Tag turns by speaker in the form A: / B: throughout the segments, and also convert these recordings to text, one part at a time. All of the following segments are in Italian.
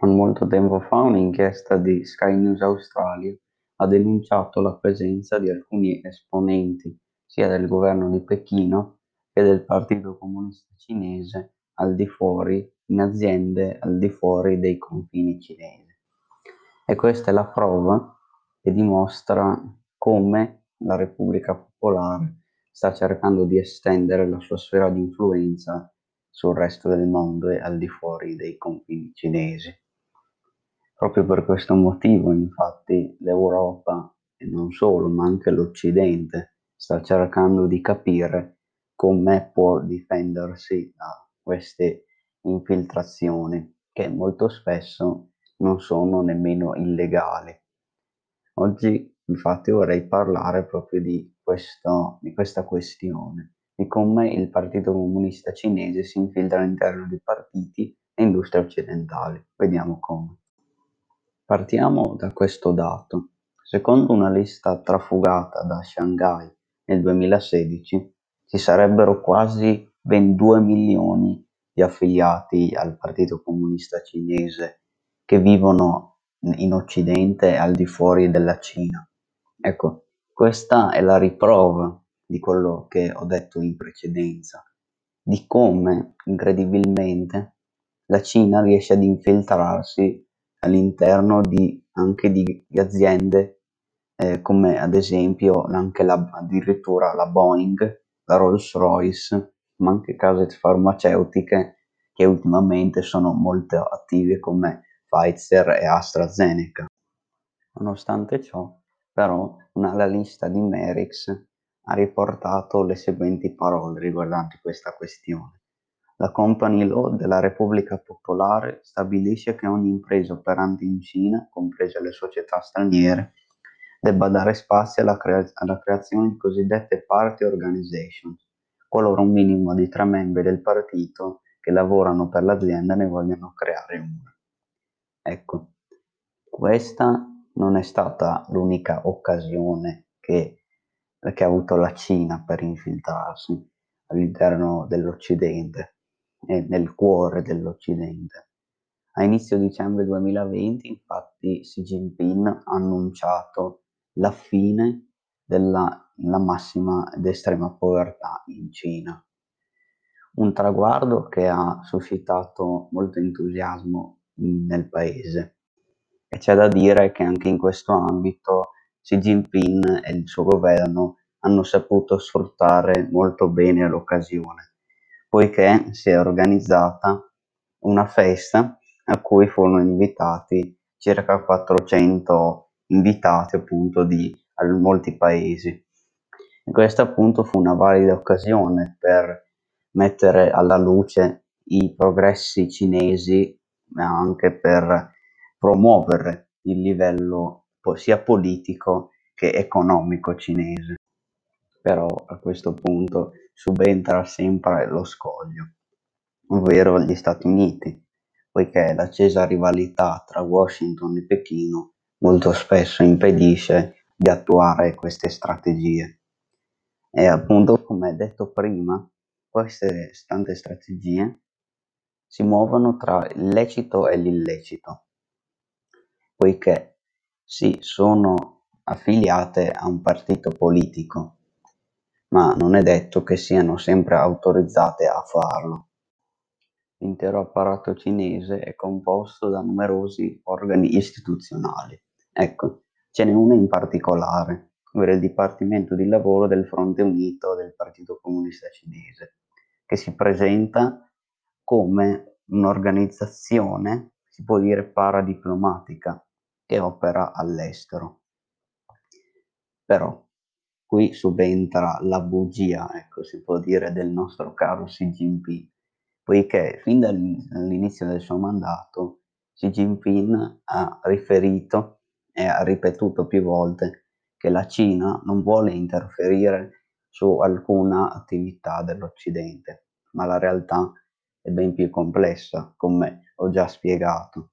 A: Non molto tempo fa un'inchiesta di Sky News Australia ha denunciato la presenza di alcuni esponenti sia del governo di Pechino che del Partito Comunista Cinese al di fuori, in aziende al di fuori dei confini cinesi. E questa è la prova che dimostra come la Repubblica Popolare sta cercando di estendere la sua sfera di influenza sul resto del mondo e al di fuori dei confini cinesi. Proprio per questo motivo, infatti, l'Europa, e non solo, ma anche l'Occidente, sta cercando di capire come può difendersi da queste infiltrazioni che molto spesso non sono nemmeno illegali. Oggi infatti vorrei parlare proprio di, questo, di questa questione di come il Partito Comunista Cinese si infiltra all'interno di partiti e industrie occidentali. Vediamo come. Partiamo da questo dato. Secondo una lista trafugata da Shanghai nel 2016, ci sarebbero quasi ben 2 milioni di affiliati al Partito Comunista Cinese che vivono in Occidente e al di fuori della Cina. Ecco, questa è la riprova di quello che ho detto in precedenza, di come incredibilmente la Cina riesce ad infiltrarsi all'interno di, anche di, di aziende eh, come ad esempio anche la, addirittura la Boeing, la Rolls Royce, ma anche case farmaceutiche che ultimamente sono molto attive come Pfizer e AstraZeneca. Nonostante ciò, però, una lista di Merix ha riportato le seguenti parole riguardanti questa questione. La Company Law della Repubblica Popolare stabilisce che ogni impresa operante in Cina, comprese le società straniere, debba dare spazio alla, crea- alla creazione di cosiddette party organizations, qualora un minimo di tre membri del partito che lavorano per l'azienda ne vogliono creare una. Ecco, questa non è stata l'unica occasione che che ha avuto la Cina per infiltrarsi all'interno dell'Occidente nel cuore dell'Occidente. A inizio dicembre 2020, infatti, Xi Jinping ha annunciato la fine della massima ed estrema povertà in Cina. Un traguardo che ha suscitato molto entusiasmo nel paese. E c'è da dire che anche in questo ambito Xi Jinping e il suo governo hanno saputo sfruttare molto bene l'occasione, poiché si è organizzata una festa a cui furono invitati circa 400 invitati appunto di molti paesi. E questa appunto fu una valida occasione per mettere alla luce i progressi cinesi, ma anche per promuovere il livello sia politico che economico cinese. Però a questo punto subentra sempre lo scoglio, ovvero gli Stati Uniti, poiché l'accesa rivalità tra Washington e Pechino molto spesso impedisce di attuare queste strategie. E appunto, come detto prima, queste tante strategie si muovono tra il lecito e l'illecito, poiché sì, sono affiliate a un partito politico, ma non è detto che siano sempre autorizzate a farlo. L'intero apparato cinese è composto da numerosi organi istituzionali. Ecco, ce n'è uno in particolare, ovvero il Dipartimento di Lavoro del Fronte Unito del Partito Comunista Cinese, che si presenta come un'organizzazione, si può dire paradiplomatica, che opera all'estero. Però qui subentra la bugia, ecco, si può dire, del nostro caro Xi Jinping, poiché fin dall'inizio del suo mandato Xi Jinping ha riferito e ha ripetuto più volte che la Cina non vuole interferire su alcuna attività dell'Occidente, ma la realtà è ben più complessa, come ho già spiegato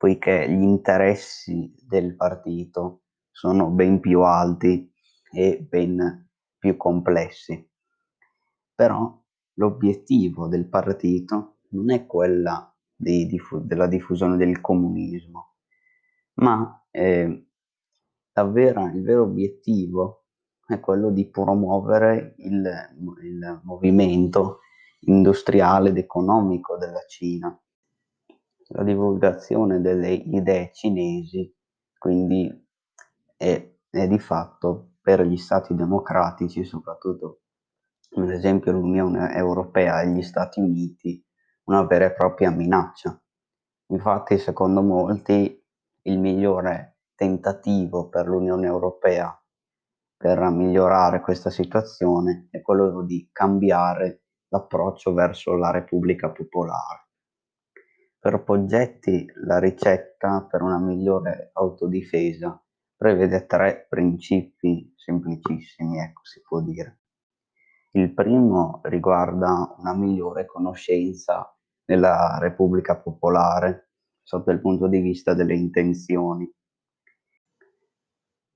A: poiché gli interessi del partito sono ben più alti e ben più complessi. Però l'obiettivo del partito non è quella di diffu- della diffusione del comunismo, ma eh, davvero, il vero obiettivo è quello di promuovere il, il movimento industriale ed economico della Cina, la divulgazione delle idee cinesi, quindi è, è di fatto per gli stati democratici, soprattutto ad esempio l'Unione Europea e gli Stati Uniti, una vera e propria minaccia. Infatti, secondo molti, il migliore tentativo per l'Unione Europea per migliorare questa situazione è quello di cambiare l'approccio verso la Repubblica Popolare. Per Poggetti la ricetta per una migliore autodifesa prevede tre principi semplicissimi, ecco si può dire. Il primo riguarda una migliore conoscenza della Repubblica Popolare sotto il punto di vista delle intenzioni.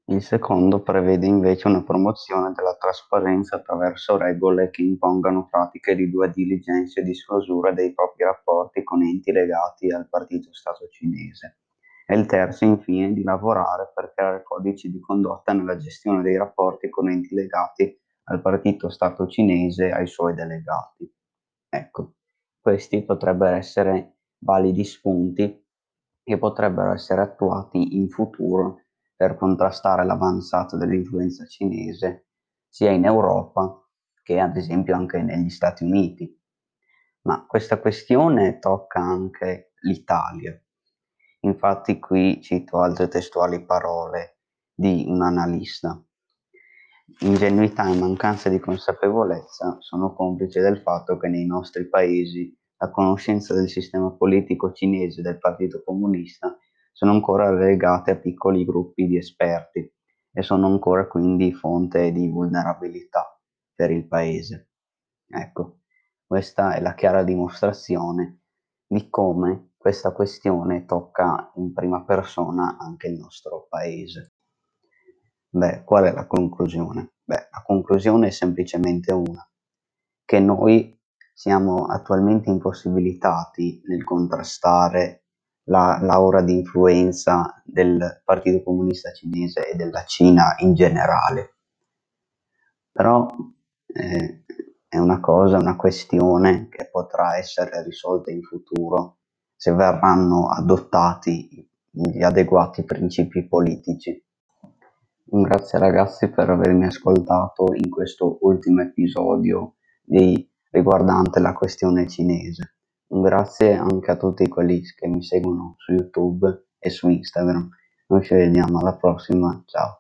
A: Il secondo prevede invece una promozione della trasparenza attraverso regole che impongano pratiche di due diligenza e disclosura dei propri rapporti con enti legati al Partito Stato cinese. E il terzo, infine, di lavorare per creare codici di condotta nella gestione dei rapporti con enti legati al partito Stato cinese e ai suoi delegati. Ecco, questi potrebbero essere validi spunti che potrebbero essere attuati in futuro per contrastare l'avanzata dell'influenza cinese sia in Europa che ad esempio anche negli Stati Uniti. Ma questa questione tocca anche l'Italia. Infatti qui cito altre testuali parole di un analista. Ingenuità e mancanza di consapevolezza sono complici del fatto che nei nostri paesi la conoscenza del sistema politico cinese del Partito Comunista sono ancora relegate a piccoli gruppi di esperti e sono ancora quindi fonte di vulnerabilità per il paese. Ecco, questa è la chiara dimostrazione di come questa questione tocca in prima persona anche il nostro paese. Beh, qual è la conclusione? Beh, la conclusione è semplicemente una, che noi siamo attualmente impossibilitati nel contrastare la l'aura di influenza del Partito Comunista Cinese e della Cina in generale. Però eh, è una cosa, una questione che potrà essere risolta in futuro se verranno adottati gli adeguati principi politici. Grazie ragazzi per avermi ascoltato in questo ultimo episodio di, riguardante la questione cinese. Grazie anche a tutti quelli che mi seguono su YouTube e su Instagram. Noi ci vediamo alla prossima, ciao.